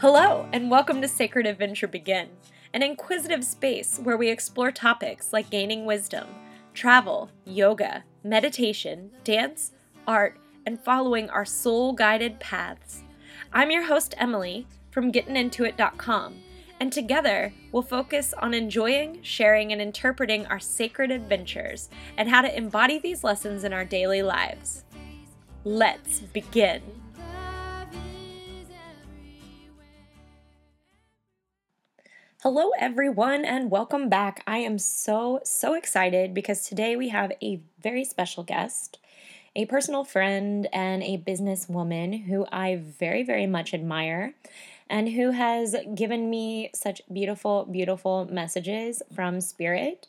Hello, and welcome to Sacred Adventure Begin, an inquisitive space where we explore topics like gaining wisdom, travel, yoga, meditation, dance, art, and following our soul guided paths. I'm your host, Emily, from gettingintoit.com, and together we'll focus on enjoying, sharing, and interpreting our sacred adventures and how to embody these lessons in our daily lives. Let's begin. Hello, everyone, and welcome back. I am so, so excited because today we have a very special guest, a personal friend, and a businesswoman who I very, very much admire and who has given me such beautiful, beautiful messages from Spirit.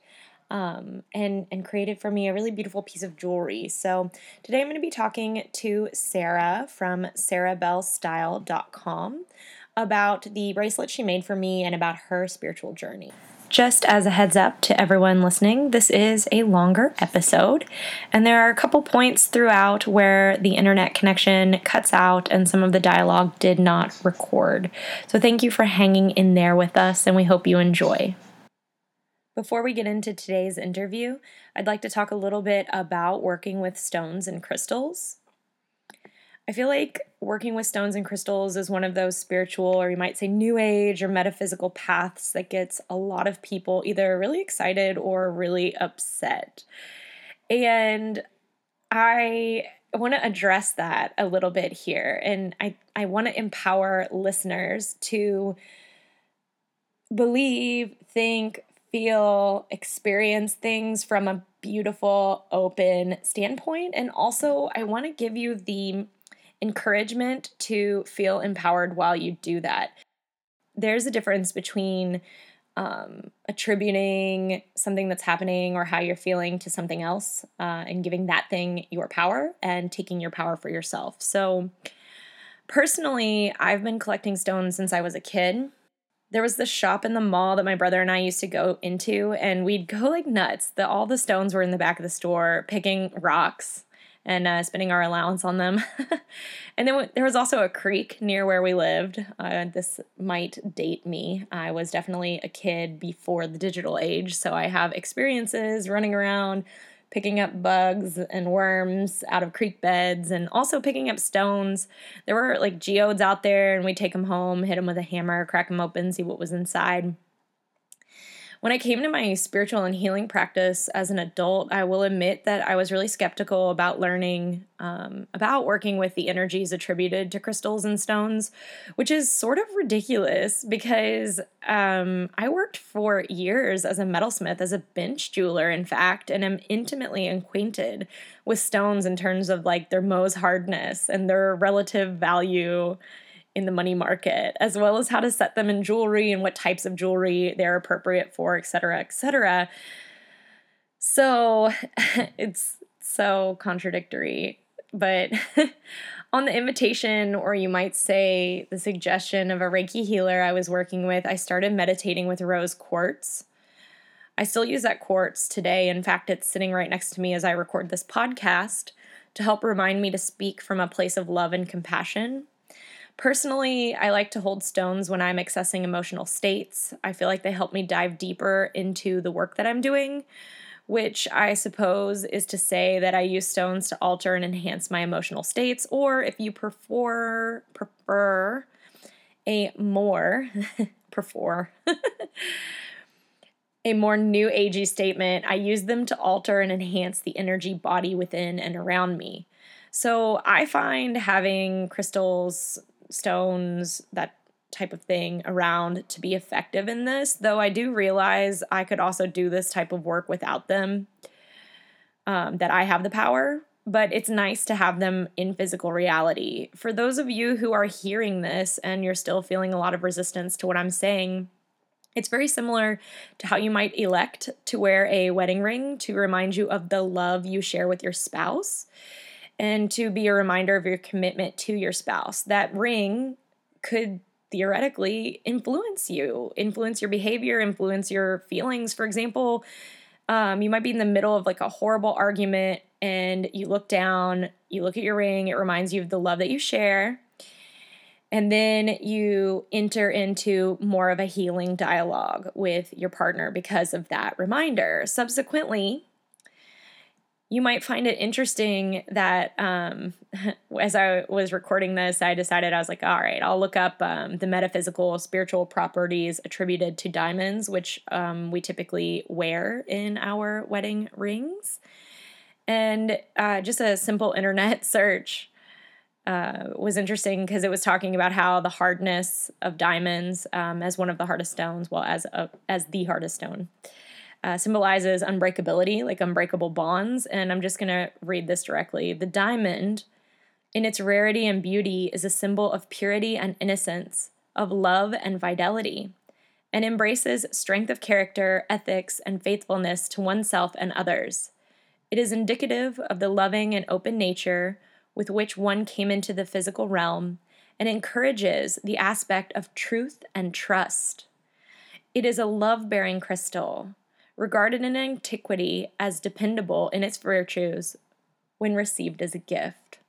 Um, and and created for me a really beautiful piece of jewelry. So today I'm going to be talking to Sarah from sarahbellstyle.com about the bracelet she made for me and about her spiritual journey. Just as a heads up to everyone listening, this is a longer episode, and there are a couple points throughout where the internet connection cuts out and some of the dialogue did not record. So, thank you for hanging in there with us, and we hope you enjoy. Before we get into today's interview, I'd like to talk a little bit about working with stones and crystals. I feel like working with stones and crystals is one of those spiritual, or you might say new age or metaphysical paths that gets a lot of people either really excited or really upset. And I want to address that a little bit here. And I, I want to empower listeners to believe, think, feel, experience things from a beautiful, open standpoint. And also, I want to give you the encouragement to feel empowered while you do that. There's a difference between um, attributing something that's happening or how you're feeling to something else uh, and giving that thing your power and taking your power for yourself. So, personally, I've been collecting stones since I was a kid. There was this shop in the mall that my brother and I used to go into, and we'd go like nuts. The, all the stones were in the back of the store, picking rocks and uh, spending our allowance on them. and then there was also a creek near where we lived. Uh, this might date me. I was definitely a kid before the digital age, so I have experiences running around picking up bugs and worms out of creek beds and also picking up stones. There were like geodes out there, and we'd take them home, hit them with a hammer, crack them open, see what was inside. When I came to my spiritual and healing practice as an adult, I will admit that I was really skeptical about learning um, about working with the energies attributed to crystals and stones, which is sort of ridiculous because um, I worked for years as a metalsmith, as a bench jeweler, in fact, and am intimately acquainted with stones in terms of like their Mohs hardness and their relative value in the money market, as well as how to set them in jewelry and what types of jewelry they're appropriate for, et cetera, et cetera. So it's so contradictory. But on the invitation, or you might say the suggestion of a Reiki healer I was working with, I started meditating with rose quartz. I still use that quartz today. In fact, it's sitting right next to me as I record this podcast to help remind me to speak from a place of love and compassion Personally, I like to hold stones when I'm accessing emotional states. I feel like they help me dive deeper into the work that I'm doing, which I suppose is to say that I use stones to alter and enhance my emotional states, or if you prefer prefer a more prefer a more new agey statement, I use them to alter and enhance the energy body within and around me. So I find having crystals, stones, that type of thing around to be effective in this, though I do realize I could also do this type of work without them, um, that I have the power, but it's nice to have them in physical reality. For those of you who are hearing this and you're still feeling a lot of resistance to what I'm saying, it's very similar to how you might elect to wear a wedding ring to remind you of the love you share with your spouse and to be a reminder of your commitment to your spouse. That ring could theoretically influence you, influence your behavior, influence your feelings. For example, um, you might be in the middle of like a horrible argument and you look down, you look at your ring, it reminds you of the love that you share. And then you enter into more of a healing dialogue with your partner because of that reminder. Subsequently, you might find it interesting that um, as I was recording this, I decided I was like, all right, I'll look up um, the metaphysical spiritual properties attributed to diamonds, which um, we typically wear in our wedding rings. And uh, just a simple internet search uh, was interesting because it was talking about how the hardness of diamonds um, as one of the hardest stones, well, as a, as the hardest stone uh, symbolizes unbreakability, like unbreakable bonds. And I'm just going to read this directly. The diamond, in its rarity and beauty, is a symbol of purity and innocence, of love and fidelity, and embraces strength of character, ethics, and faithfulness to oneself and others. It is indicative of the loving and open nature with which one came into the physical realm and encourages the aspect of truth and trust. It is a love bearing crystal regarded in antiquity as dependable in its virtues when received as a gift.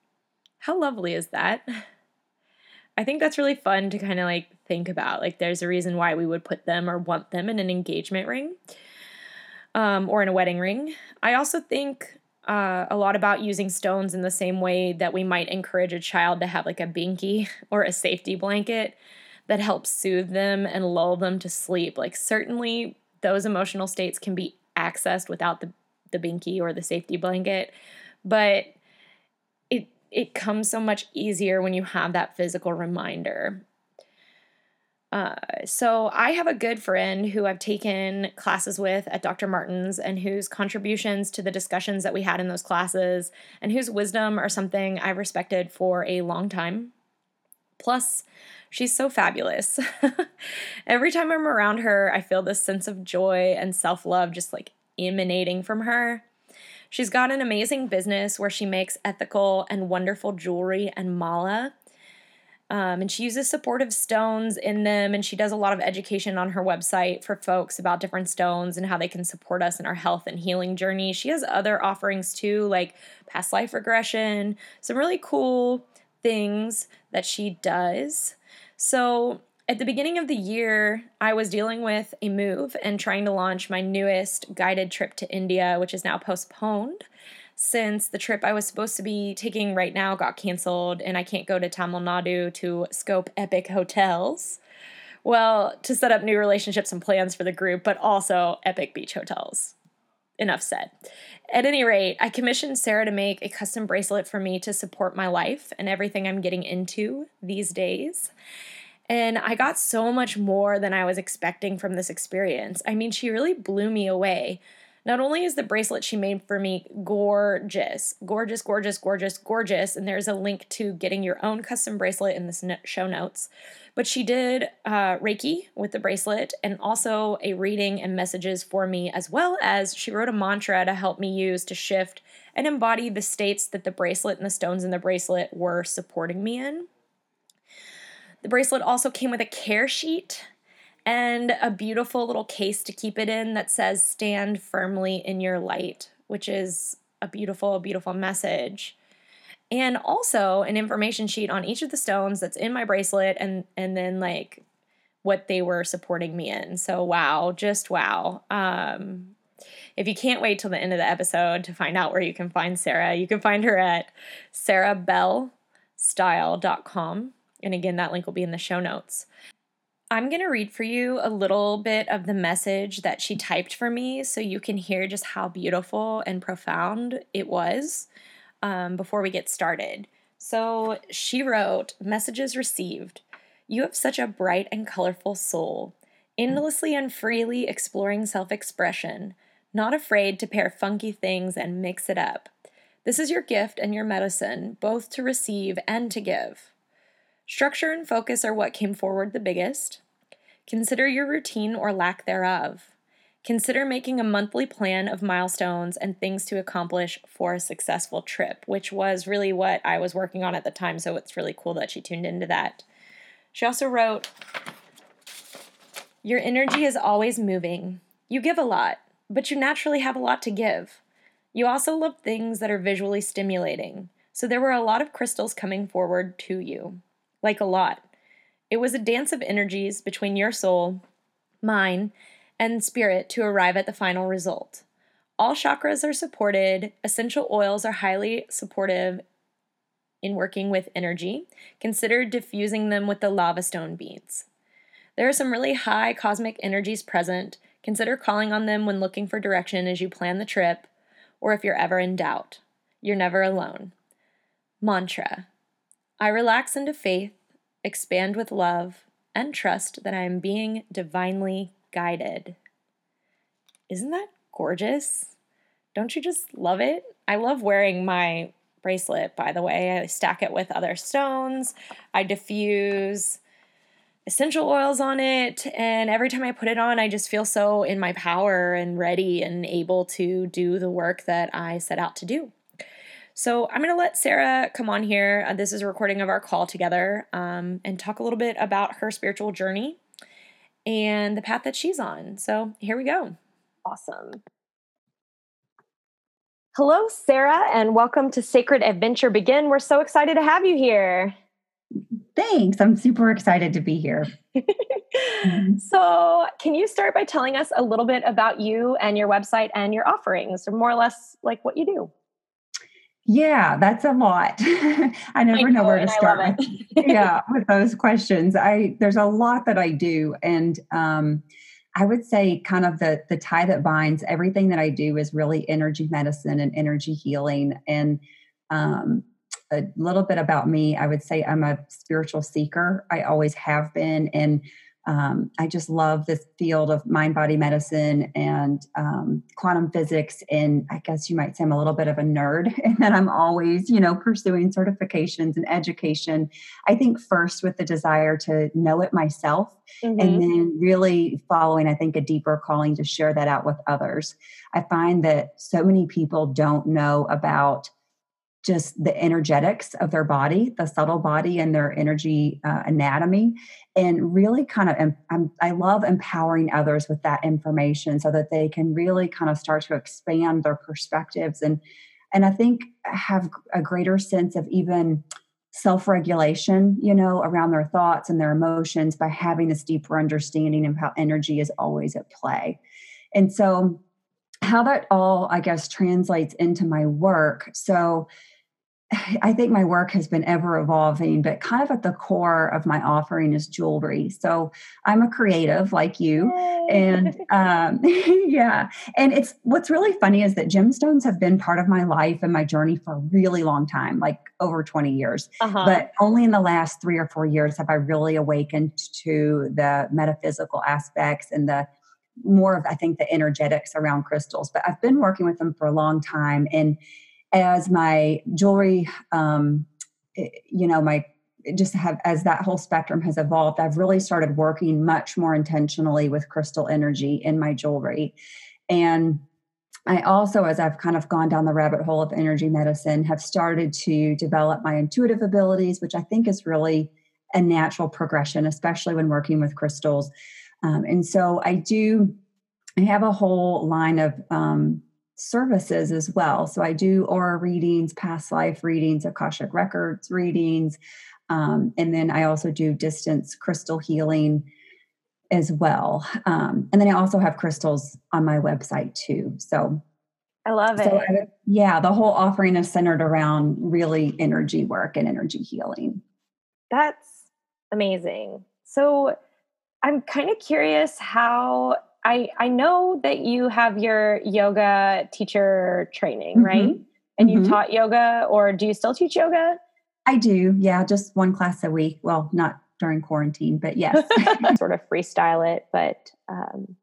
How lovely is that? I think that's really fun to kind of like think about. Like, there's a reason why we would put them or want them in an engagement ring um, or in a wedding ring. I also think uh, a lot about using stones in the same way that we might encourage a child to have like a binky or a safety blanket that helps soothe them and lull them to sleep. Like, certainly those emotional states can be accessed without the the binky or the safety blanket, but it it comes so much easier when you have that physical reminder. Uh, so I have a good friend who I've taken classes with at Dr. Martin's and whose contributions to the discussions that we had in those classes and whose wisdom are something I've respected for a long time. Plus, She's so fabulous. Every time I'm around her, I feel this sense of joy and self love just like emanating from her. She's got an amazing business where she makes ethical and wonderful jewelry and mala. Um, and she uses supportive stones in them, and she does a lot of education on her website for folks about different stones and how they can support us in our health and healing journey. She has other offerings too, like past life regression, some really cool things that she does. So, at the beginning of the year, I was dealing with a move and trying to launch my newest guided trip to India, which is now postponed since the trip I was supposed to be taking right now got canceled and I can't go to Tamil Nadu to scope epic hotels. Well, to set up new relationships and plans for the group, but also epic beach hotels. Enough said. At any rate, I commissioned Sarah to make a custom bracelet for me to support my life and everything I'm getting into these days. And I got so much more than I was expecting from this experience. I mean, she really blew me away. Not only is the bracelet she made for me gorgeous, gorgeous, gorgeous, gorgeous, gorgeous, and there's a link to getting your own custom bracelet in the show notes, but she did uh, Reiki with the bracelet and also a reading and messages for me, as well as she wrote a mantra to help me use to shift and embody the states that the bracelet and the stones in the bracelet were supporting me in. The bracelet also came with a care sheet and a beautiful little case to keep it in that says stand firmly in your light, which is a beautiful, beautiful message. And also an information sheet on each of the stones that's in my bracelet and and then like what they were supporting me in. So wow, just wow. Um if you can't wait till the end of the episode to find out where you can find Sarah, you can find her at sarahbellstyle.com. And again, that link will be in the show notes. I'm going to read for you a little bit of the message that she typed for me so you can hear just how beautiful and profound it was um, before we get started. So she wrote Messages received. You have such a bright and colorful soul, endlessly and freely exploring self expression, not afraid to pair funky things and mix it up. This is your gift and your medicine, both to receive and to give. Structure and focus are what came forward the biggest. Consider your routine or lack thereof. Consider making a monthly plan of milestones and things to accomplish for a successful trip, which was really what I was working on at the time, so it's really cool that she tuned into that. She also wrote Your energy is always moving. You give a lot, but you naturally have a lot to give. You also love things that are visually stimulating, so there were a lot of crystals coming forward to you like a lot. It was a dance of energies between your soul, mine, and spirit to arrive at the final result. All chakras are supported, essential oils are highly supportive in working with energy. Consider diffusing them with the lava stone beads. There are some really high cosmic energies present. Consider calling on them when looking for direction as you plan the trip, or if you're ever in doubt. You're never alone. Mantra I relax into faith, expand with love, and trust that I am being divinely guided. Isn't that gorgeous? Don't you just love it? I love wearing my bracelet, by the way. I stack it with other stones. I diffuse essential oils on it. And every time I put it on, I just feel so in my power and ready and able to do the work that I set out to do. So I'm going to let Sarah come on here. Uh, this is a recording of our call together um, and talk a little bit about her spiritual journey and the path that she's on. So here we go. Awesome. Hello, Sarah, and welcome to Sacred Adventure Begin. We're so excited to have you here. Thanks. I'm super excited to be here. so, can you start by telling us a little bit about you and your website and your offerings, or more or less like what you do? Yeah, that's a lot. I never I know, know, where to start. With, yeah, with those questions. I there's a lot that I do, and um, I would say kind of the the tie that binds everything that I do is really energy medicine and energy healing. And um, a little bit about me, I would say I'm a spiritual seeker. I always have been, and um, I just love this field of mind body medicine and um, quantum physics. And I guess you might say I'm a little bit of a nerd, and that I'm always, you know, pursuing certifications and education. I think first with the desire to know it myself, mm-hmm. and then really following, I think, a deeper calling to share that out with others. I find that so many people don't know about just the energetics of their body, the subtle body, and their energy uh, anatomy, and really kind of. I love empowering others with that information so that they can really kind of start to expand their perspectives and, and I think have a greater sense of even self-regulation, you know, around their thoughts and their emotions by having this deeper understanding of how energy is always at play. And so, how that all, I guess, translates into my work. So I think my work has been ever evolving, but kind of at the core of my offering is jewelry. So I'm a creative like you. Yay. And um, yeah. And it's what's really funny is that gemstones have been part of my life and my journey for a really long time, like over 20 years. Uh-huh. But only in the last three or four years have I really awakened to the metaphysical aspects and the more of, I think, the energetics around crystals. But I've been working with them for a long time. And as my jewelry, um, you know, my just have as that whole spectrum has evolved, I've really started working much more intentionally with crystal energy in my jewelry. And I also, as I've kind of gone down the rabbit hole of energy medicine, have started to develop my intuitive abilities, which I think is really a natural progression, especially when working with crystals. Um, and so I do, I have a whole line of um, services as well. So I do aura readings, past life readings, Akashic Records readings, um, and then I also do distance crystal healing as well. Um, and then I also have crystals on my website too. So I love it. So I, yeah, the whole offering is centered around really energy work and energy healing. That's amazing. So I'm kind of curious how I I know that you have your yoga teacher training, mm-hmm. right? And mm-hmm. you taught yoga, or do you still teach yoga? I do. Yeah, just one class a week. Well, not during quarantine, but yes, sort of freestyle it. But um,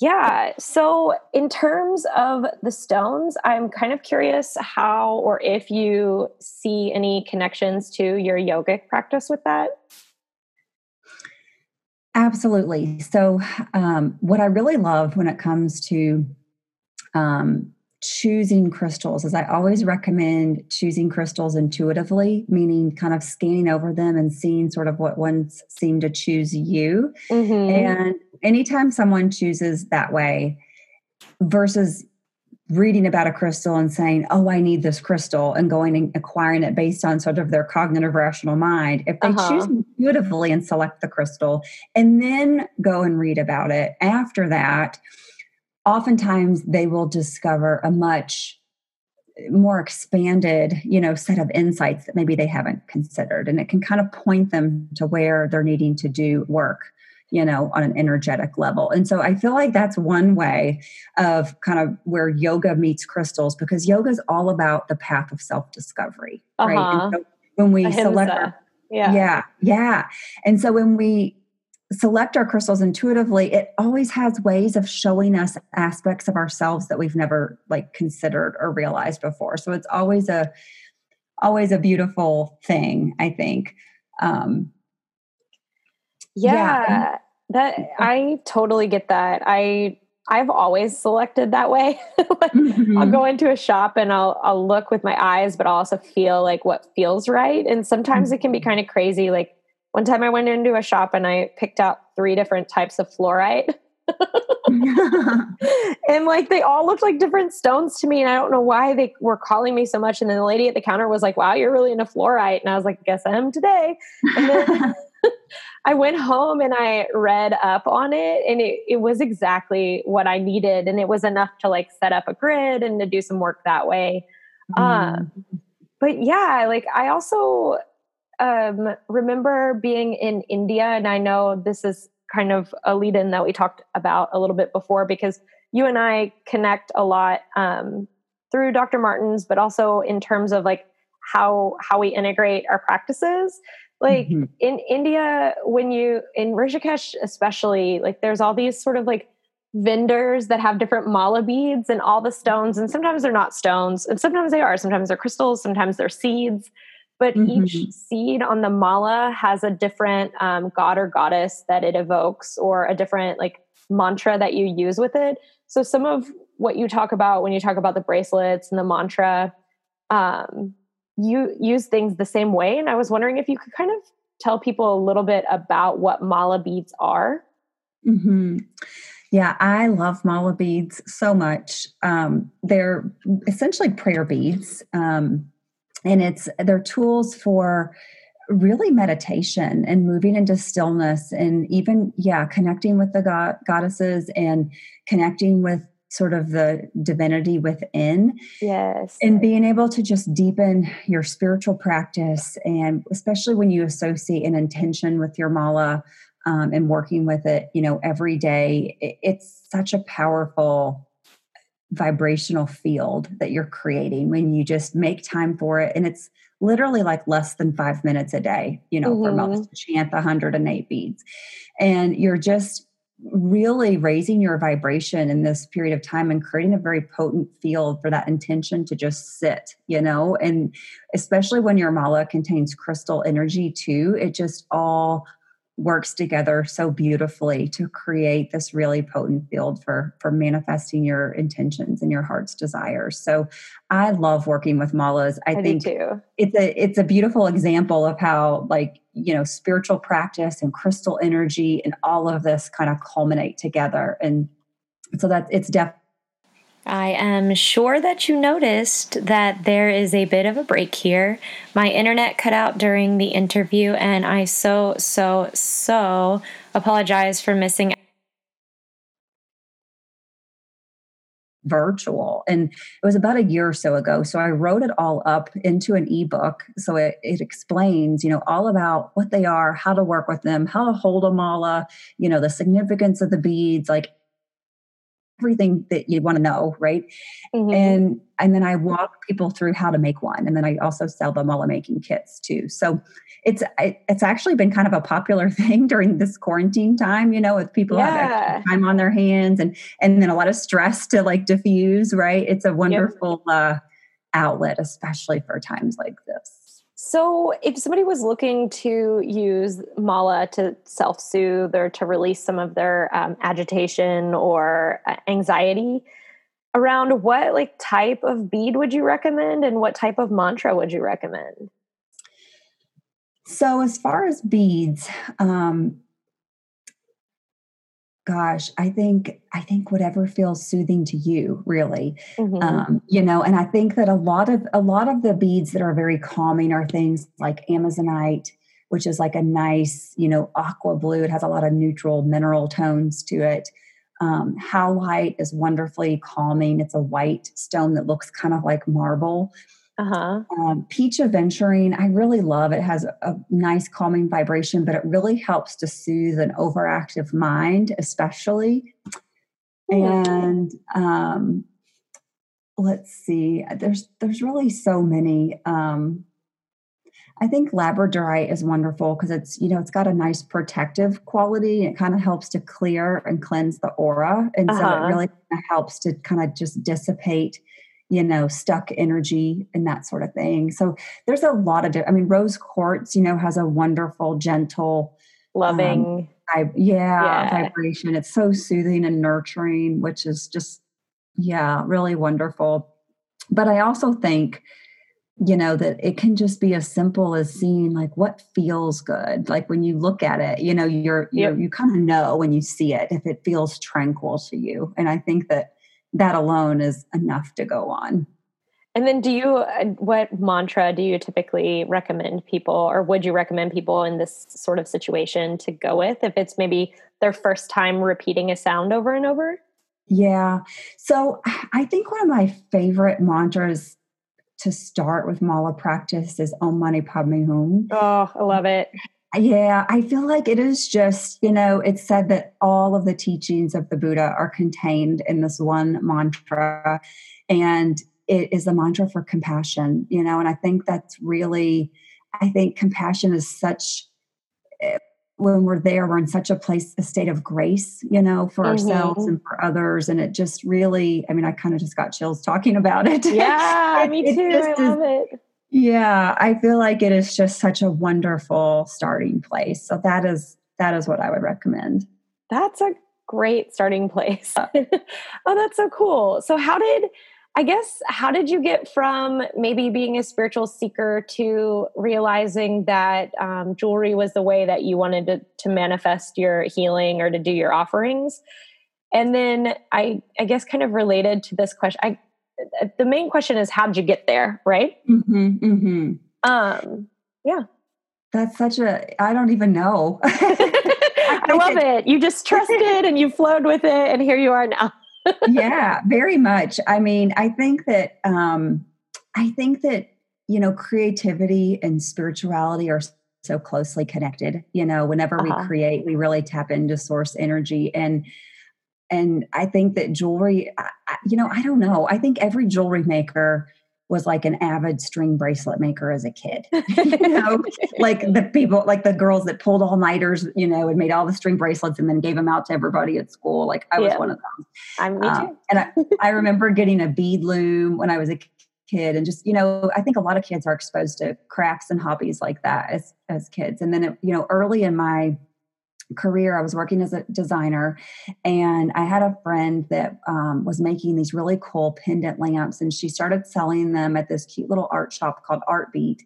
yeah. So, in terms of the stones, I'm kind of curious how or if you see any connections to your yogic practice with that. Absolutely. So, um, what I really love when it comes to um, choosing crystals is I always recommend choosing crystals intuitively, meaning kind of scanning over them and seeing sort of what ones seem to choose you. Mm-hmm. And anytime someone chooses that way versus reading about a crystal and saying, Oh, I need this crystal, and going and acquiring it based on sort of their cognitive rational mind, if they uh-huh. choose intuitively and select the crystal and then go and read about it after that, oftentimes they will discover a much more expanded you know set of insights that maybe they haven't considered. And it can kind of point them to where they're needing to do work you know, on an energetic level. And so I feel like that's one way of kind of where yoga meets crystals because yoga is all about the path of self discovery, uh-huh. right? And so when we Ahimsa. select, our, yeah, yeah, yeah, and so when we select our crystals intuitively it always has ways of showing us aspects of ourselves that we've never like considered or realized before so it's always a always a beautiful thing i think um yeah, yeah. that I totally get that. I I've always selected that way. like, mm-hmm. I'll go into a shop and I'll I'll look with my eyes, but I'll also feel like what feels right. And sometimes mm-hmm. it can be mm-hmm. kind of crazy. Like one time I went into a shop and I picked out three different types of fluorite. and like they all looked like different stones to me and i don't know why they were calling me so much and then the lady at the counter was like wow you're really into fluorite and i was like guess i am today and then I went home and I read up on it and it, it was exactly what I needed. And it was enough to like set up a grid and to do some work that way. Mm. Uh, but yeah, like I also um, remember being in India, and I know this is kind of a lead in that we talked about a little bit before because you and I connect a lot um, through Dr. Martin's, but also in terms of like how how we integrate our practices like mm-hmm. in india when you in rishikesh especially like there's all these sort of like vendors that have different mala beads and all the stones and sometimes they're not stones and sometimes they are sometimes they're crystals sometimes they're seeds but mm-hmm. each seed on the mala has a different um, god or goddess that it evokes or a different like mantra that you use with it so some of what you talk about when you talk about the bracelets and the mantra um, you use things the same way. And I was wondering if you could kind of tell people a little bit about what mala beads are. Mm-hmm. Yeah, I love mala beads so much. Um, they're essentially prayer beads, um, and it's they're tools for really meditation and moving into stillness, and even yeah, connecting with the god- goddesses and connecting with sort of the divinity within. Yes. And being able to just deepen your spiritual practice, and especially when you associate an intention with your mala um, and working with it, you know, every day, it, it's such a powerful vibrational field that you're creating when you just make time for it. And it's literally like less than five minutes a day, you know, mm-hmm. for most to chant the 108 beads. And you're just really raising your vibration in this period of time and creating a very potent field for that intention to just sit, you know, and especially when your mala contains crystal energy too, it just all works together so beautifully to create this really potent field for for manifesting your intentions and your heart's desires. So I love working with malas. I, I think it's a it's a beautiful example of how like you know spiritual practice and crystal energy and all of this kind of culminate together and so that it's definitely I am sure that you noticed that there is a bit of a break here. My internet cut out during the interview, and I so, so, so apologize for missing virtual and it was about a year or so ago so i wrote it all up into an ebook so it, it explains you know all about what they are how to work with them how to hold a mala you know the significance of the beads like everything that you want to know right mm-hmm. and and then i walk people through how to make one and then i also sell the mala making kits too so it's it's actually been kind of a popular thing during this quarantine time you know with people yeah. have time on their hands and and then a lot of stress to like diffuse right it's a wonderful yep. uh, outlet especially for times like this so, if somebody was looking to use mala to self soothe or to release some of their um, agitation or uh, anxiety, around what like type of bead would you recommend, and what type of mantra would you recommend? So, as far as beads, um, gosh i think i think whatever feels soothing to you really. Mm-hmm. um, you know and i think that a lot of a lot of the beads that are very calming are things like amazonite which is like a nice you know aqua blue. It has a lot of neutral mineral tones to it. Um, howlite is wonderfully calming. It's a white stone that looks kind of like marble uh-huh. Um, peach aventurine, I really love. It has a, nice calming vibration, but it really helps to soothe an overactive mind, especially. And um, let's see, there's there's really so many. Um, I think labradorite is wonderful because it's you know it's got a nice protective quality. It kind of helps to clear and cleanse the aura, and uh-huh. so it uh-huh. really helps to kind of just dissipate you know, stuck energy and that sort of thing. So there's a lot of, I mean, rose quartz, you know, has a wonderful, gentle, loving, um, yeah, yeah, vibration. It's so soothing and nurturing, which is just, yeah, really wonderful. But I also think, you know, that it can just be as simple as seeing like what feels good. Like when you look at it, you know, you're, you're you kind of know when you see it if it feels tranquil to you. And I think that that alone is enough to go on. And then, do you, uh, what mantra do you typically recommend people, or would you recommend people in this sort of situation to go with if it's maybe their first time repeating a sound over and over? Yeah. So I think one of my favorite mantras to start with mala practice is Om Mani Padme Hum. Oh, I love it. Yeah, I feel like it is just, you know, it's said that all of the teachings of the Buddha are contained in this one mantra. And it is a mantra for compassion, you know, and I think that's really, I think compassion is such, eh, when we're there, we're in such a place, a state of grace, you know, for mm-hmm. ourselves and for others. And it just really, I mean, I kind of just got chills talking about it. Yeah, me too. I love is, it yeah, I feel like it is just such a wonderful starting place. So that is that is what I would recommend. That's a great starting place. oh, that's so cool. So how did I guess how did you get from maybe being a spiritual seeker to realizing that um, jewelry was the way that you wanted to, to manifest your healing or to do your offerings? And then I, I guess kind of related to this question, I the main question is how did you get there, right? Mm-hmm, mm-hmm. Um, yeah. That's such a I don't even know. I, I love it. You just trusted and you flowed with it and here you are now. yeah, very much. I mean, I think that um I think that you know creativity and spirituality are so closely connected. You know, whenever uh-huh. we create, we really tap into source energy and and I think that jewelry, you know, I don't know. I think every jewelry maker was like an avid string bracelet maker as a kid. you know, like the people, like the girls that pulled all nighters, you know, and made all the string bracelets and then gave them out to everybody at school. Like I was yeah. one of them. I'm me um, too. and I, I remember getting a bead loom when I was a kid and just you know i think a lot of kids are exposed to crafts and hobbies like that as as kids and then it, you know early in my career, I was working as a designer, and I had a friend that um, was making these really cool pendant lamps, and she started selling them at this cute little art shop called Artbeat.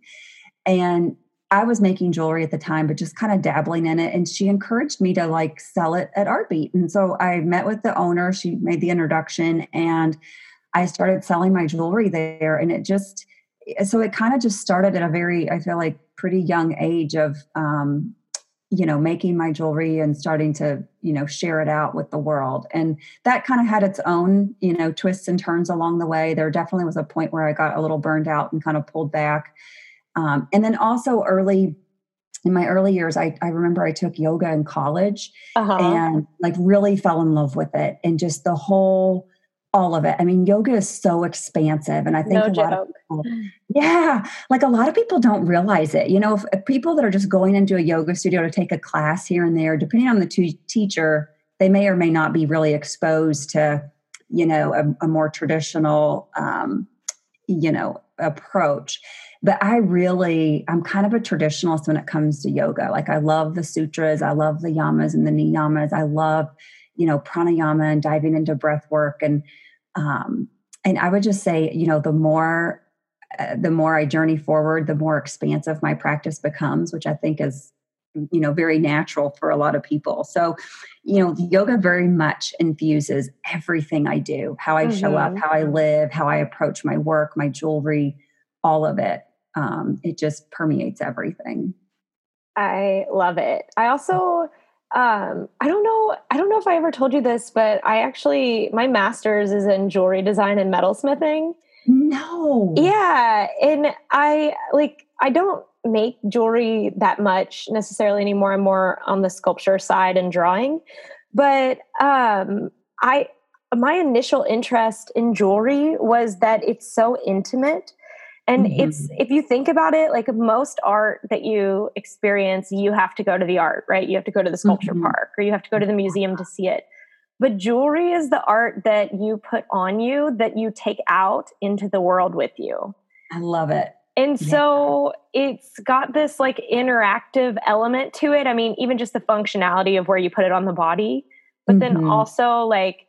And I was making jewelry at the time, but just kind of dabbling in it. And she encouraged me to like sell it at Artbeat. And so I met with the owner. She made the introduction, and I started selling my jewelry there. And it just so it kind of just started at a very, I feel like, pretty young age of um, you know making my jewelry and starting to you know share it out with the world. And that kind of had its own you know twists and turns along the way. There definitely was a point where i got a little burned out and kind of pulled back. Um, and then also early in my early years I, I remember i took yoga in college uh-huh. and like really fell in love with it. And just the whole all of it. I mean, yoga is so expansive. And I think no a joke. lot of people, yeah, like a lot of people don't realize it. You know, if, if, people that are just going into a yoga studio to take a class here and there, depending on the t- teacher, they may or may not be really exposed to, you know, a, a more traditional, um, you know, approach. But I really, I'm kind of a traditionalist when it comes to yoga. Like I love the sutras, I love the yamas and the niyamas. I love, you know, pranayama and diving into breath work and um, and I would just say, you know, the more uh, the more I journey forward, the more expansive my practice becomes, which I think is you know very natural for a lot of people so you know yoga very much infuses everything i do how i mm-hmm. show up mm-hmm. how i live how i approach my work my jewelry all of it um, it just permeates everything i love it i also um, i don't know i don't know if i ever told you this but i actually my master's is in jewelry design and metalsmithing no yeah and i like i don't make jewelry that much necessarily anymore. I'm more on the sculpture side and drawing. But um, I my initial interest in jewelry was that it's so intimate. And mm-hmm. it's if you think about it, like most art that you experience, you have to go to the art, right? You have to go to the sculpture mm-hmm. park or you have to go to the museum to see it. But jewelry is the art that you put on you that you take out into the world with you. I love it. And yeah. so it's got this like interactive element to it. I mean, even just the functionality of where you put it on the body, but mm-hmm. then also like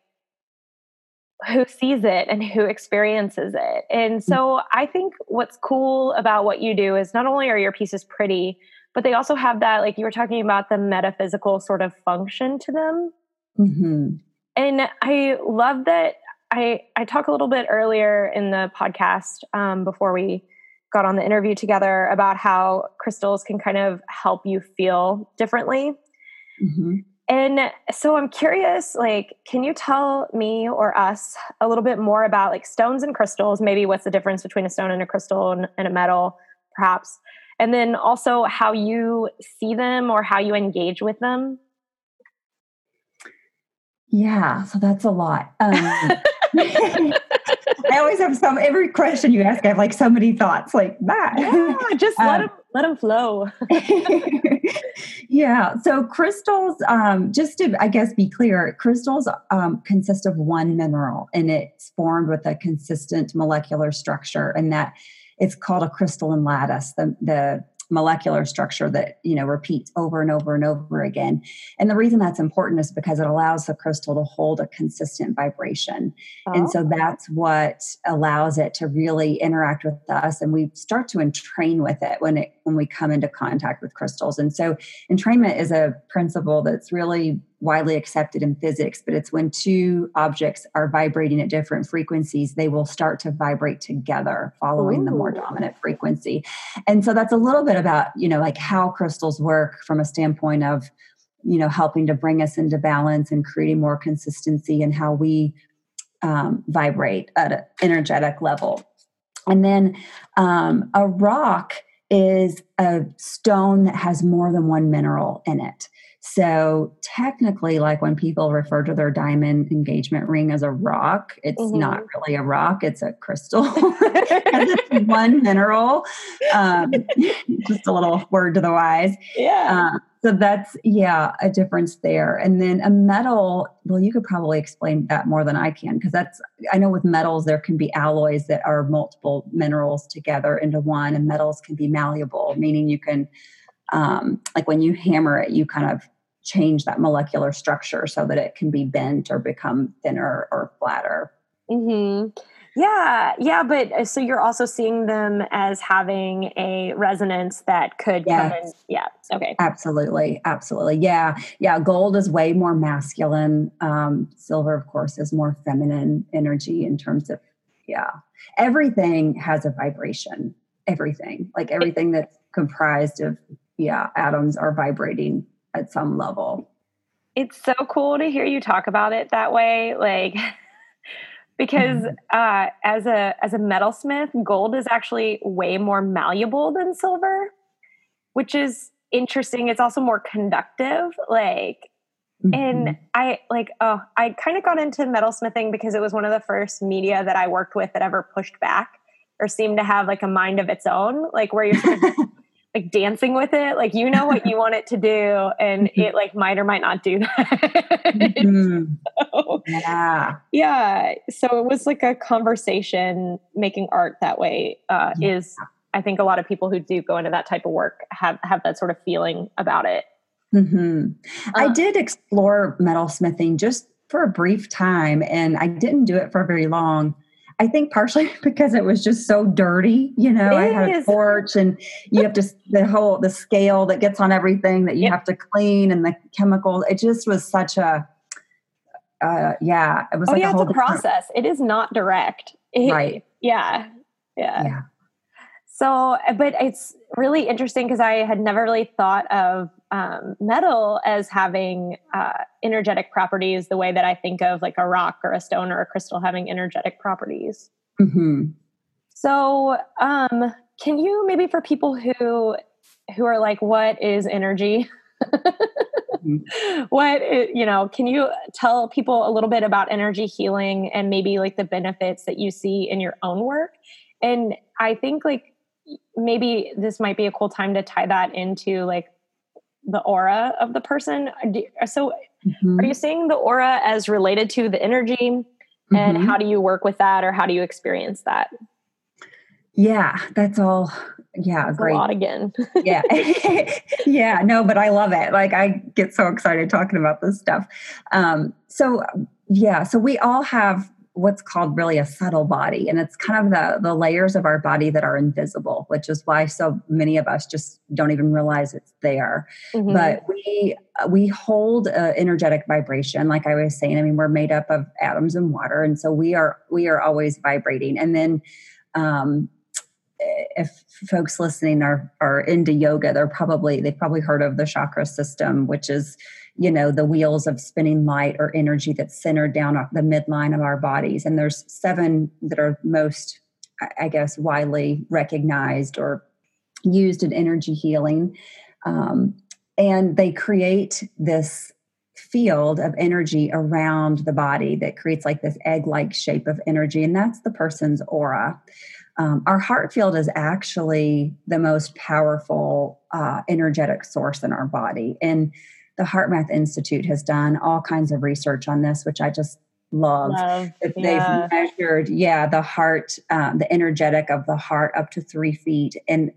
who sees it and who experiences it. And mm. so I think what's cool about what you do is not only are your pieces pretty, but they also have that, like you were talking about, the metaphysical sort of function to them. Mm-hmm. And I love that. I I talk a little bit earlier in the podcast um, before we got on the interview together about how crystals can kind of help you feel differently. Mm-hmm. And so I'm curious, like, can you tell me or us a little bit more about like stones and crystals? Maybe what's the difference between a stone and a crystal and, and a metal, perhaps? And then also how you see them or how you engage with them? Yeah, so that's a lot. Um, I always have some every question you ask. I have like so many thoughts like that. Yeah, just let um, them let them flow. yeah. So crystals, um, just to I guess be clear, crystals um, consist of one mineral, and it's formed with a consistent molecular structure, and that it's called a crystalline lattice. The the molecular structure that you know repeats over and over and over again and the reason that's important is because it allows the crystal to hold a consistent vibration oh. and so oh. that's what allows it to really interact with us and we start to entrain with it when it when we come into contact with crystals and so entrainment is a principle that's really widely accepted in physics, but it's when two objects are vibrating at different frequencies, they will start to vibrate together following Ooh. the more dominant frequency. And so that's a little bit about, you know, like how crystals work from a standpoint of, you know, helping to bring us into balance and creating more consistency and how we um, vibrate at an energetic level. And then um, a rock is a stone that has more than one mineral in it. So technically, like when people refer to their diamond engagement ring as a rock, it's mm-hmm. not really a rock; it's a crystal. it's one mineral. Um, just a little word to the wise. Yeah. Uh, so that's yeah a difference there. And then a metal. Well, you could probably explain that more than I can because that's I know with metals there can be alloys that are multiple minerals together into one, and metals can be malleable, meaning you can um, like when you hammer it, you kind of change that molecular structure so that it can be bent or become thinner or flatter. Mm-hmm. Yeah, yeah, but uh, so you're also seeing them as having a resonance that could yes. come in. Yeah, okay. Absolutely, absolutely. Yeah, yeah. Gold is way more masculine. Um, silver, of course, is more feminine energy in terms of, yeah. Everything has a vibration. Everything, like everything that's comprised of, yeah, atoms are vibrating at some level. It's so cool to hear you talk about it that way. Like, because mm-hmm. uh, as a as a metalsmith, gold is actually way more malleable than silver, which is interesting. It's also more conductive. Like, mm-hmm. and I like oh, I kind of got into metalsmithing because it was one of the first media that I worked with that ever pushed back or seemed to have like a mind of its own, like where you're sort of like dancing with it like you know what you want it to do and mm-hmm. it like might or might not do that mm-hmm. so, yeah yeah so it was like a conversation making art that way uh, yeah. is i think a lot of people who do go into that type of work have have that sort of feeling about it mm-hmm. i uh, did explore metal smithing just for a brief time and i didn't do it for very long I think partially because it was just so dirty. You know, it I had a torch, and you have to the whole the scale that gets on everything that you yep. have to clean, and the chemicals. It just was such a uh, yeah. It was oh, like yeah, a whole it's a process. It is not direct. It, right. Yeah. Yeah. Yeah. So, but it's really interesting because I had never really thought of um, metal as having uh, energetic properties the way that I think of like a rock or a stone or a crystal having energetic properties. Mm-hmm. So, um, can you maybe for people who who are like, what is energy? mm-hmm. What you know? Can you tell people a little bit about energy healing and maybe like the benefits that you see in your own work? And I think like maybe this might be a cool time to tie that into like the aura of the person. So, mm-hmm. are you seeing the aura as related to the energy? Mm-hmm. And how do you work with that or how do you experience that? Yeah, that's all. Yeah, that's great. A lot again. yeah. yeah, no, but I love it. Like, I get so excited talking about this stuff. Um, so, yeah, so we all have what's called really a subtle body and it's kind of the the layers of our body that are invisible which is why so many of us just don't even realize it's there mm-hmm. but we we hold a energetic vibration like i was saying i mean we're made up of atoms and water and so we are we are always vibrating and then um if folks listening are are into yoga they're probably they've probably heard of the chakra system which is you know the wheels of spinning light or energy that's centered down the midline of our bodies. And there's seven that are most i guess widely recognized or used in energy healing. Um, and they create this field of energy around the body that creates like this egg like shape of energy and that's the person's aura. Um, our heart field is actually the most powerful uh, energetic source in our body. And the HeartMath Institute has done all kinds of research on this, which I just love. love. Yeah. They've measured, yeah, the heart, um, the energetic of the heart up to three feet. And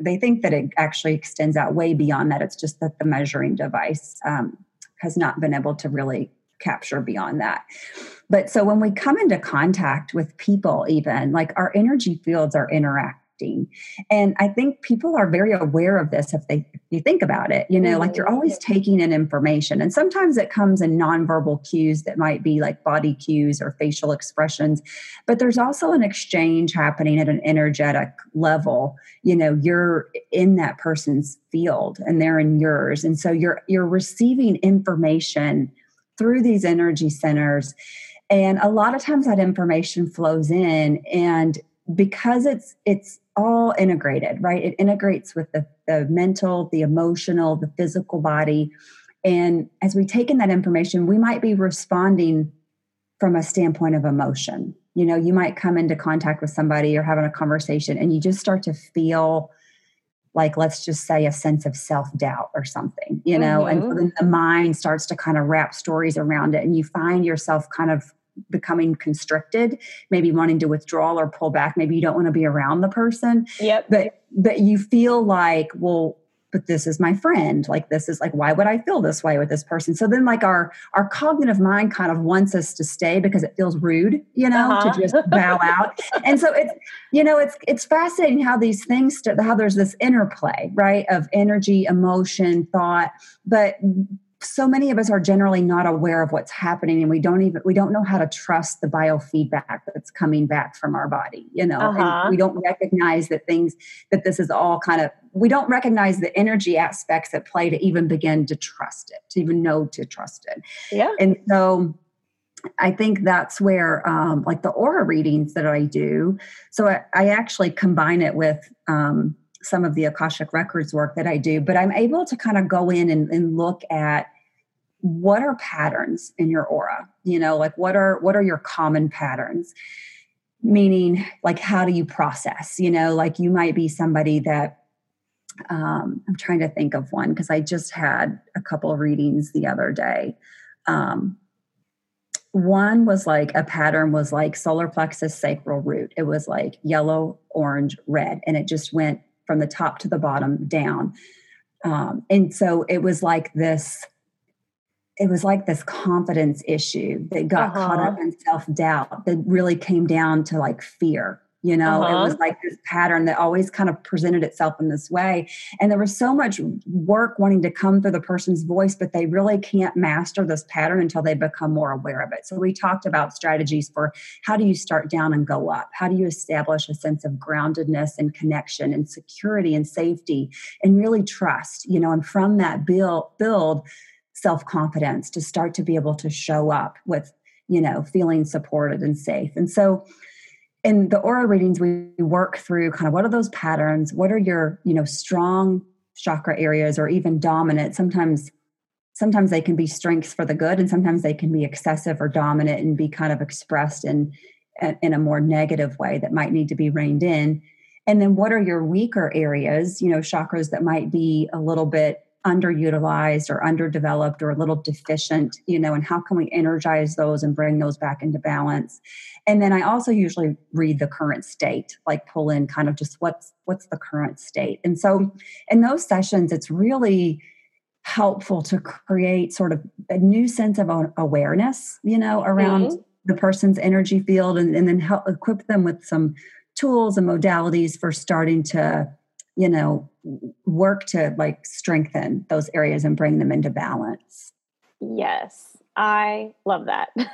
they think that it actually extends out way beyond that. It's just that the measuring device um, has not been able to really capture beyond that. But so when we come into contact with people, even like our energy fields are interact and I think people are very aware of this if they if you think about it, you know, mm-hmm. like you're always taking in information. And sometimes it comes in nonverbal cues that might be like body cues or facial expressions. But there's also an exchange happening at an energetic level. You know, you're in that person's field and they're in yours. And so you're you're receiving information through these energy centers. And a lot of times that information flows in and because it's it's all integrated, right? It integrates with the, the mental, the emotional, the physical body. And as we take in that information, we might be responding from a standpoint of emotion. You know, you might come into contact with somebody or having a conversation and you just start to feel like let's just say a sense of self-doubt or something you know mm-hmm. and so then the mind starts to kind of wrap stories around it and you find yourself kind of becoming constricted, maybe wanting to withdraw or pull back. Maybe you don't want to be around the person. Yep. But but you feel like, well, but this is my friend. Like this is like, why would I feel this way with this person? So then like our our cognitive mind kind of wants us to stay because it feels rude, you know, uh-huh. to just bow out. and so it's you know, it's it's fascinating how these things how there's this interplay, right, of energy, emotion, thought, but so many of us are generally not aware of what's happening and we don't even we don't know how to trust the biofeedback that's coming back from our body you know uh-huh. and we don't recognize that things that this is all kind of we don't recognize the energy aspects at play to even begin to trust it to even know to trust it yeah and so I think that's where, um, like the aura readings that I do. So I, I actually combine it with um, some of the Akashic Records work that I do, but I'm able to kind of go in and, and look at what are patterns in your aura you know like what are what are your common patterns? Meaning like how do you process you know like you might be somebody that um, i'm trying to think of one because i just had a couple of readings the other day. Um, one was like a pattern was like solar plexus sacral root. It was like yellow orange red and it just went from the top to the bottom down um, and so it was like this it was like this confidence issue that got uh-huh. caught up uh-huh. in self doubt that really came down to like fear you know uh-huh. it was uh-huh. like this pattern that always kind of presented itself in this way and there was so much work wanting to come through the person's voice but they really can't master this pattern until they become more aware of it so we talked about strategies for how do you start down and go up how do you establish a sense of groundedness and connection and security and safety and really trust you know and from that build build self-confidence to start to be able to show up with you know feeling supported and safe and so in the aura readings we work through kind of what are those patterns? What are your you know strong chakra areas or even dominant? Sometimes sometimes they can be strengths for the good and sometimes they can be excessive or dominant and be kind of expressed in in a more negative way that might need to be reined in. And then what are your weaker areas you know chakras that might be a little bit underutilized or underdeveloped or a little deficient you know and how can we energize those and bring those back into balance and then i also usually read the current state like pull in kind of just what's what's the current state and so in those sessions it's really helpful to create sort of a new sense of awareness you know around mm-hmm. the person's energy field and, and then help equip them with some tools and modalities for starting to you know work to like strengthen those areas and bring them into balance. Yes i love that.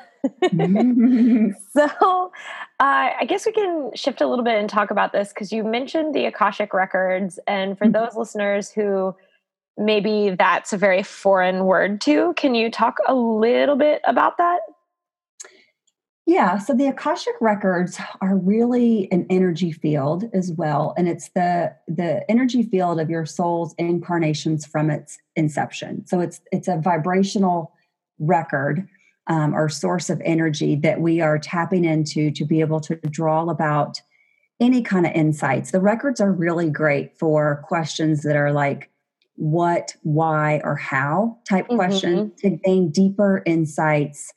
So uh, i guess we can shift a little bit and talk about this because you mentioned the akashic records and for mm-hmm. those listeners who maybe that's a very foreign word to can you talk a little bit about that yeah, so the Akashic records are really an energy field as well and it's the the energy field of your soul's incarnations from its inception. So it's it's a vibrational record um, or source of energy that we are tapping into to be able to draw about any kind of insights. The records are really great for questions that are like what, why, or how type mm-hmm. questions to gain deeper insights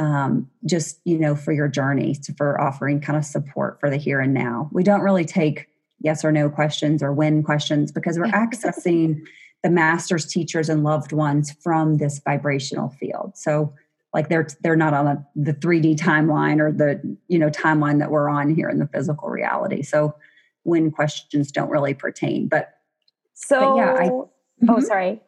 um, just you know for your journey to, for offering kind of support for the here and now. We don't really take yes or no questions or when questions because we're accessing the masters teachers and loved ones from this vibrational field. So like they're they're not on a, the 3d timeline or the you know timeline that we're on here in the physical reality. So when questions don't really pertain but so but yeah I, oh mm-hmm. sorry.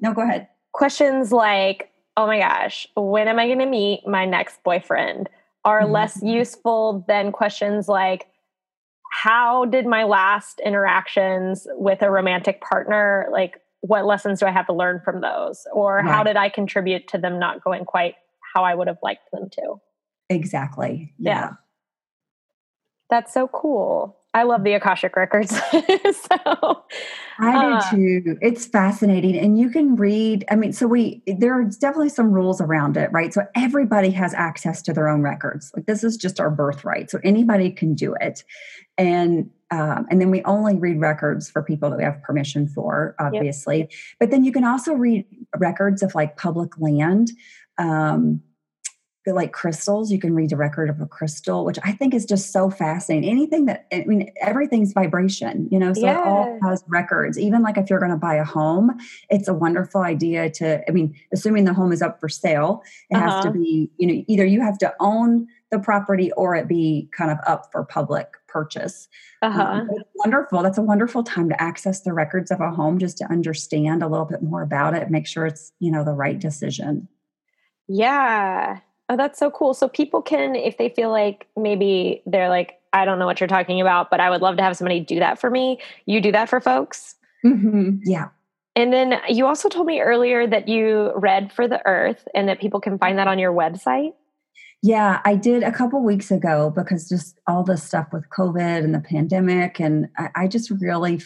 No go ahead. Questions like oh my gosh, when am I going to meet my next boyfriend are mm-hmm. less useful than questions like, how did my last interactions with a romantic partner, like, what lessons do I have to learn from those? Or right. how did I contribute to them not going quite how I would have liked them to? Exactly. yeah. yeah. That's so cool. I love the Akashic records. so I uh, do too. It's fascinating. And you can read, I mean, so we there are definitely some rules around it, right? So everybody has access to their own records. Like this is just our birthright. So anybody can do it. And um, and then we only read records for people that we have permission for, obviously. Yep. But then you can also read records of like public land. Um, like crystals. You can read the record of a crystal, which I think is just so fascinating. Anything that I mean, everything's vibration, you know, so yeah. it all has records. Even like if you're going to buy a home, it's a wonderful idea to, I mean, assuming the home is up for sale, it uh-huh. has to uh-huh. be, you know, either you have to own the property or it be kind of up for public purchase. Uh-huh. Um, wonderful. That's a wonderful time to access the records of a home just to understand a little bit more about it, make sure it's, you know, the right decision. Yeah. Oh, that's so cool. So people can, if they feel like maybe they're like, I don't know what you're talking about, but I would love to have somebody do that for me. You do that for folks? Mm-hmm. Yeah. And then you also told me earlier that you read for the earth and that people can find that on your website. Yeah, I did a couple weeks ago because just all the stuff with COVID and the pandemic. And I, I just really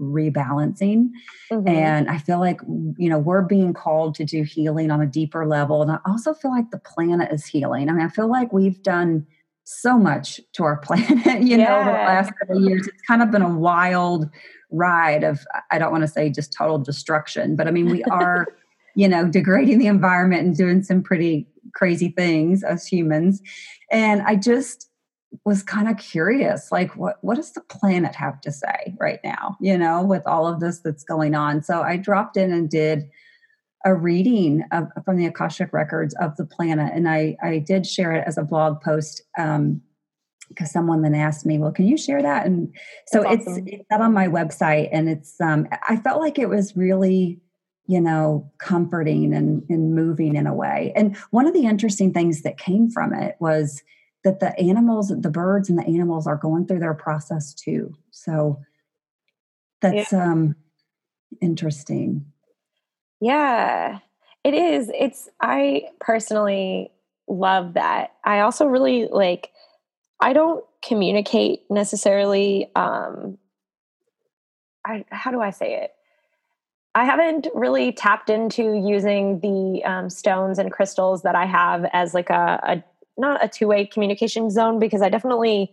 rebalancing. Mm-hmm. And I feel like, you know, we're being called to do healing on a deeper level. And I also feel like the planet is healing. I mean, I feel like we've done so much to our planet, you yeah. know, over the last couple years. It's kind of been a wild ride of, I don't want to say just total destruction, but I mean, we are, you know, degrading the environment and doing some pretty crazy things as humans. And I just, was kind of curious like what what does the planet have to say right now you know with all of this that's going on? So i dropped in and did a reading of, from the akashic records of the planet and i i did share it as a blog post um because someone then asked me well can you share that? And so awesome. it's it's not on my website and it's um i felt like it was really you know comforting and, and moving in a way. And one of the interesting things that came from it was that the animals, the birds and the animals are going through their process too. So that's yeah. um interesting. Yeah. It is. It's I personally love that. I also really like I don't communicate necessarily um I how do I say it? I haven't really tapped into using the um, stones and crystals that I have as like a, a not a two-way communication zone because I definitely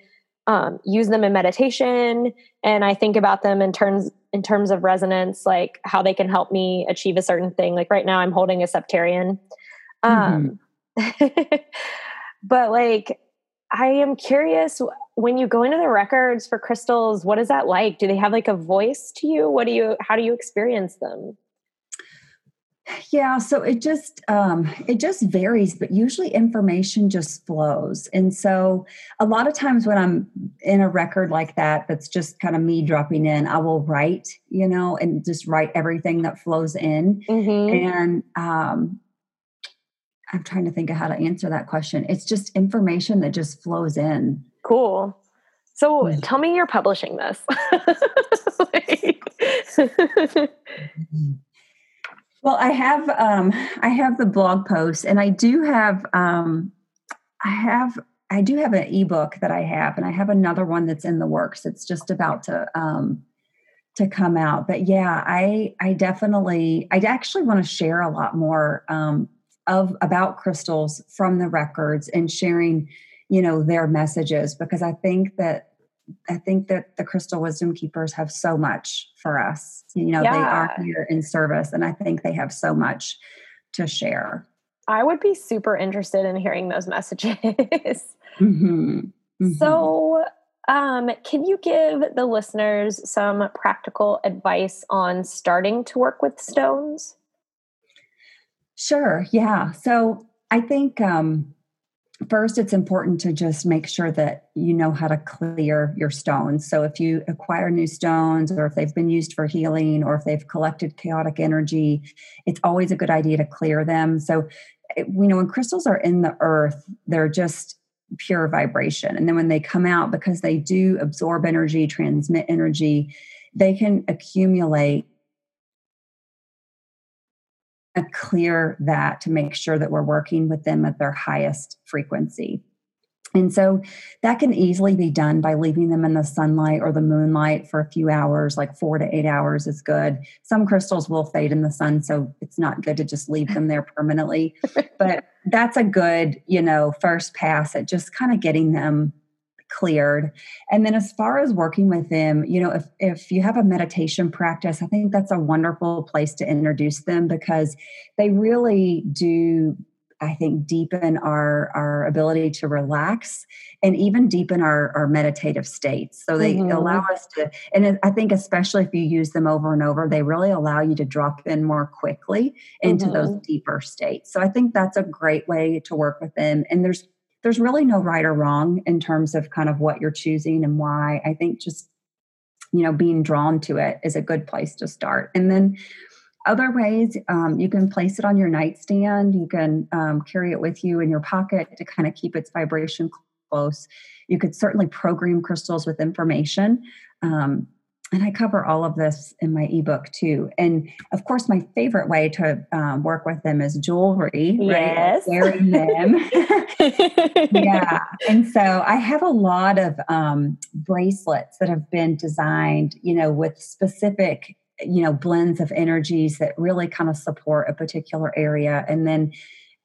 um, use them in meditation and I think about them in terms in terms of resonance, like how they can help me achieve a certain thing. Like right now, I'm holding a septarian, um, mm-hmm. but like I am curious when you go into the records for crystals. What is that like? Do they have like a voice to you? What do you? How do you experience them? Yeah, so it just um, it just varies, but usually information just flows. And so a lot of times when I'm in a record like that, that's just kind of me dropping in, I will write, you know, and just write everything that flows in. Mm-hmm. And um, I'm trying to think of how to answer that question. It's just information that just flows in. Cool. So tell me you're publishing this. like, mm-hmm. Well, I have um, I have the blog post, and I do have um, I have I do have an ebook that I have, and I have another one that's in the works. It's just about to um, to come out. But yeah, I I definitely I actually want to share a lot more um, of about crystals from the records and sharing you know their messages because I think that I think that the Crystal Wisdom Keepers have so much for us. You know, yeah. they are here in service, and I think they have so much to share. I would be super interested in hearing those messages. mm-hmm. Mm-hmm. So, um, can you give the listeners some practical advice on starting to work with stones? Sure. Yeah. So, I think um, first it's important to just make sure that you know how to clear your stones. So if you acquire new stones or if they've been used for healing or if they've collected chaotic energy it's always a good idea to clear them. So eh, you know when crystals are in the earth they're just pure vibration. And then when they come out because they do absorb energy transmit energy they can accumulate clear that to make sure that we're working with them at their highest frequency. And so that can easily be done by leaving them in the sunlight or the moonlight for a few hours, like four to eight hours is good. Some crystals will fade in the sun, so it's not good to just leave them there permanently. but that's a good, you know, first pass at just kind of getting them cleared. And then as far as working with them, you know, if if you have a meditation practice, I think that's a wonderful place to introduce them because they really do I think deepen our our ability to relax and even deepen our our meditative states. So they mm-hmm. allow us to, and I think especially if you use them over and over, they really allow you to drop in more quickly into mm-hmm. those deeper states. So I think that's a great way to work with them. And there's there's really no right or wrong in terms of kind of what you're choosing and why. I think just, you know, being drawn to it is a good place to start. And then other ways, um, you can place it on your nightstand. You can um, carry it with you in your pocket to kind of keep its vibration close. You could certainly program crystals with information. Um, and I cover all of this in my ebook too. And of course, my favorite way to um, work with them is jewelry, yes. right? Wearing them. yeah. And so I have a lot of um, bracelets that have been designed, you know, with specific, you know, blends of energies that really kind of support a particular area. And then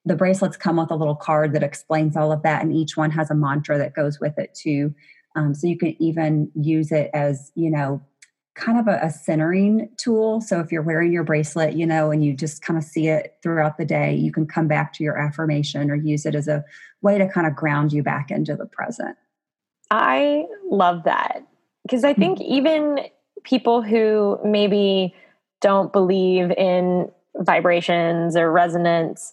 the bracelets come with a little card that explains all of that, and each one has a mantra that goes with it too. Um, so you can even use it as, you know, kind of a, a, centering tool. So if you're wearing your bracelet, you know, and you just kind of see it throughout the day, you can come back to your affirmation or use it as a way to kind of ground you back into the present. I love that because I think mm-hmm. even people who maybe don't believe in vibrations or resonance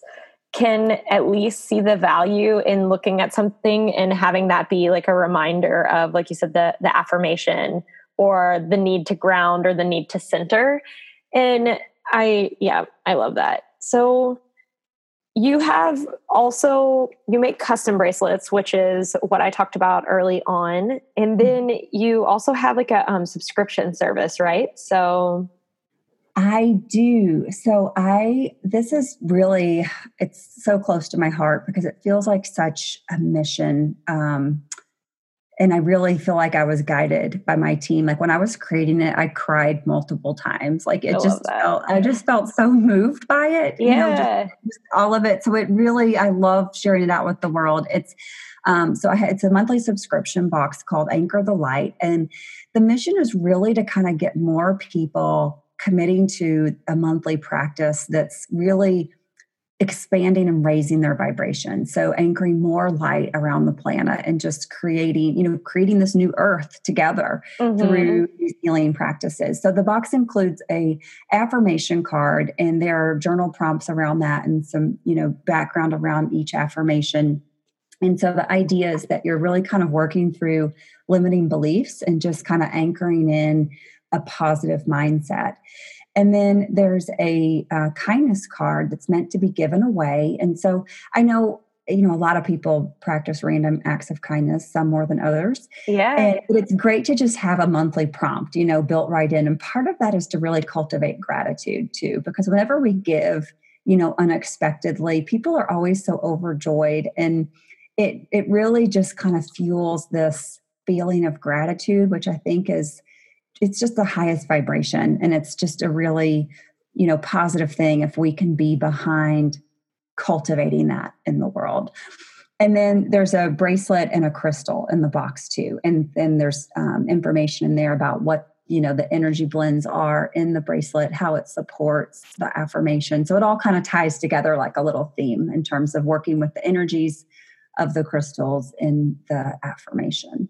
can at least see the value in looking at something and having that be like a reminder of like you said the the affirmation or the need to ground or the need to center and i yeah i love that so you have also you make custom bracelets which is what i talked about early on and then you also have like a um, subscription service right so I do. So I this is really it's so close to my heart because it feels like such a mission. Um, and I really feel like I was guided by my team. Like when I was creating it, I cried multiple times. Like it I just felt I just felt so moved by it. Yeah. You know, just, just all of it. So it really I love sharing it out with the world. It's um, so I, it's a monthly subscription box called Anchor the Light. And the mission is really to kind of get more people committing to a monthly practice that's really expanding and raising their vibration so anchoring more light around the planet and just creating you know creating this new earth together mm-hmm. through these healing practices so the box includes a affirmation card and there are journal prompts around that and some you know background around each affirmation and so the idea is that you're really kind of working through limiting beliefs and just kind of anchoring in a positive mindset. And then there's a uh, kindness card that's meant to be given away. And so I know you know a lot of people practice random acts of kindness some more than others. Yeah. And it's great to just have a monthly prompt you know built right in. And part of that is to really cultivate gratitude too because whenever we give you know unexpectedly people are always so overjoyed. And it it really just kind of fuels this feeling of gratitude which i think is it's just the highest vibration and it's just a really you know positive thing if we can be behind cultivating that in the world. And then there's a bracelet and a crystal in the box too and then there's um, information in there about what you know the energy blends are in the bracelet how it supports the affirmation. So it all kind of ties together like a little theme in terms of working with the energies of the crystals in the affirmation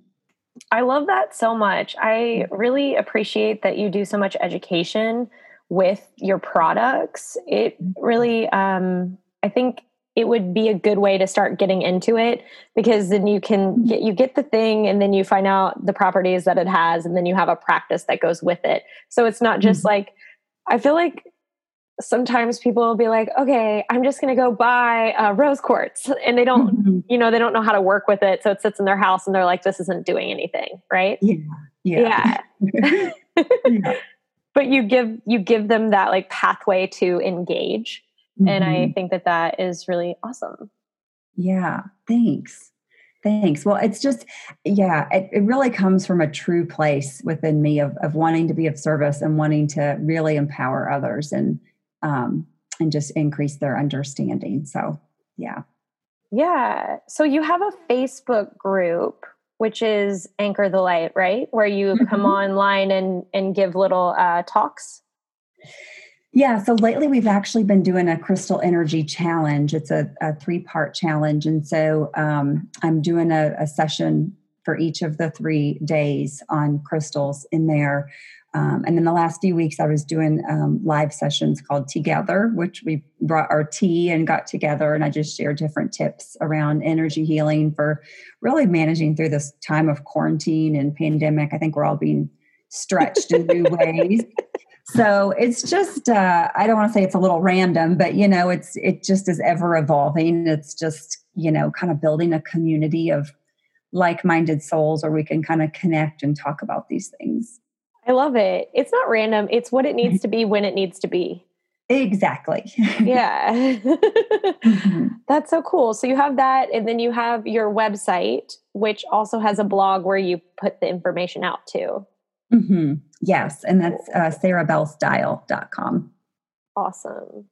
I love that so much. I really appreciate that you do so much education with your products. It really, um, I think it would be a good way to start getting into it because then you can mm-hmm. get you get the thing and then you find out the properties that it has and then you have a practice that goes with it. So it's not just like I feel like sometimes people will be like, okay, I'm just going to go buy uh, rose quartz. And they don't, mm-hmm. you know, they don't know how to work with it. So it sits in their house and they're like, this isn't doing anything. Right. Yeah. Yeah. yeah. yeah. But you give, you give them that like pathway to engage. Mm-hmm. And I mm-hmm. think that that is really awesome. Yeah. Thanks. Thanks. Well, it's just, yeah, it, it, really comes from a true place within me of, of wanting to be of service and wanting to really empower others. And um, and just increase their understanding. So, yeah. Yeah. So you have a Facebook group which is Anchor the Light, right? Where you mm-hmm. come online and and give little uh, talks. Yeah, so lately we've actually been doing a crystal energy challenge. It's a, a three part challenge. And so um, I'm doing a, a, session for each of the three days on crystals in there. Um, and in the last few weeks, I was doing um, live sessions called Together, which we brought our tea and got together, and I just shared different tips around energy healing for really managing through this time of quarantine and pandemic. I think we're all being stretched in new ways. So it's just uh, I don't want to say it's a little random, but you know, it's it just is ever evolving. It's just you know, kind of building a community of like-minded souls where we can kind of connect and talk about these things. I love it. It's not random, it's what it needs to be when it needs to be. Exactly. yeah. mm-hmm. That's so cool. So you have that, and then you have your website, which also has a blog where you put the information out too. Mm-hmm. Yes. And that's uh, sarahbellstyle.com. Awesome.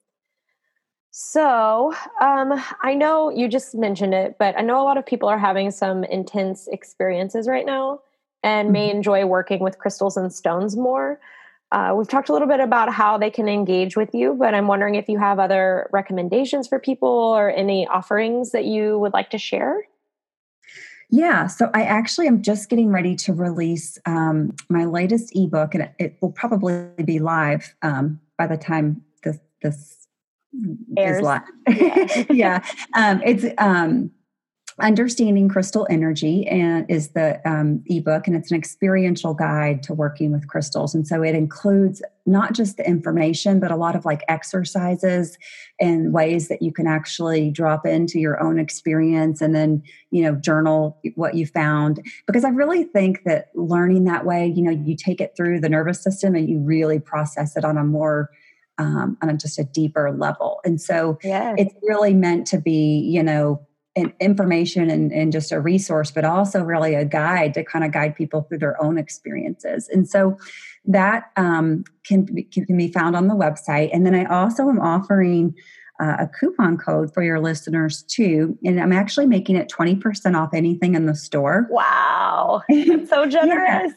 So, um, I know you just mentioned it, but I know a lot of people are having some intense experiences right now and may mm-hmm. enjoy working with crystals and stones more. Uh, we've talked a little bit about how they can engage with you, but I'm wondering if you have other recommendations for people or any offerings that you would like to share. Yeah, so I actually am just getting ready to release um, my latest ebook, and it, it, will probably be live um, by the time this this Airs. is live. Yeah, yeah. Um, it's um, Understanding Crystal Energy and is the um, ebook, and it's an experiential guide to working with crystals. And so it includes not just the information, but a lot of like exercises and ways that you can actually drop into your own experience and then, you know, journal what you found. Because I really think that learning that way, you know, you take it through the nervous system and you really process it on a more um, on a, just a deeper level. And so yes. it's really meant to be, you know, information and, and just a resource, but also really a guide to kind of guide people through their own experiences. And so that um, can, be, can be found on the website. And then I also am offering uh, a coupon code for your listeners too. And I'm actually making it 20% off anything in the store. Wow. That's so generous.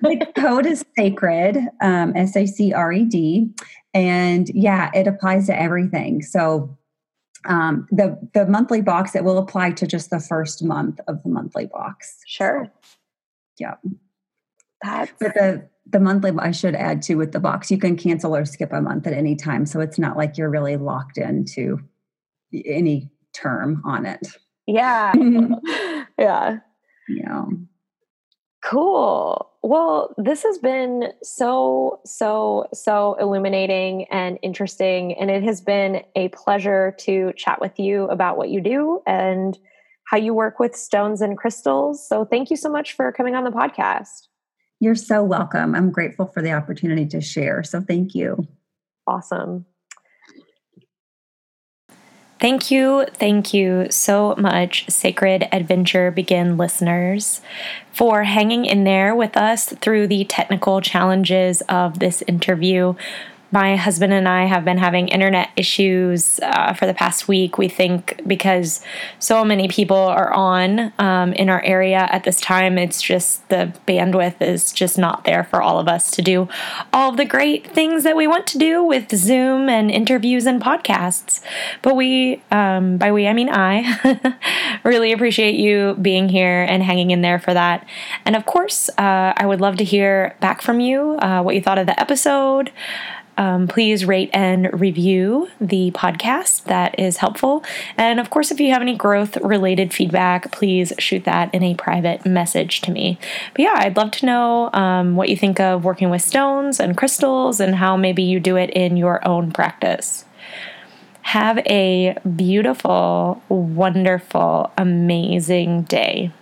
the code is sacred, um, S A C R E D. And yeah, it applies to everything. So um, the the monthly box it will apply to just the first month of the monthly box. Sure. So, yeah. That's but the the monthly I should add to with the box. You can cancel or skip a month at any time, so it's not like you're really locked into any term on it. Yeah. yeah. Yeah. Cool. Well, this has been so, so, so illuminating and interesting. And it has been a pleasure to chat with you about what you do and how you work with stones and crystals. So, thank you so much for coming on the podcast. You're so welcome. I'm grateful for the opportunity to share. So, thank you. Awesome. Thank you, thank you so much, Sacred Adventure Begin listeners, for hanging in there with us through the technical challenges of this interview my husband and I have been having internet issues uh, for the past week. We think because so many people are on um, in our area at this time, it's just the bandwidth is just not there for all of us to do all of the great things that we want to do with Zoom and interviews and podcasts. But we, um, by we, I mean I, really appreciate you being here and hanging in there for that. And of course, uh, I would love to hear back from you uh, what you thought of the episode. Um, please rate and review the podcast. That is helpful. And of course, if you have any growth related feedback, please shoot that in a private message to me. But yeah, I'd love to know um, what you think of working with stones and crystals and how maybe you do it in your own practice. Have a beautiful, wonderful, amazing day.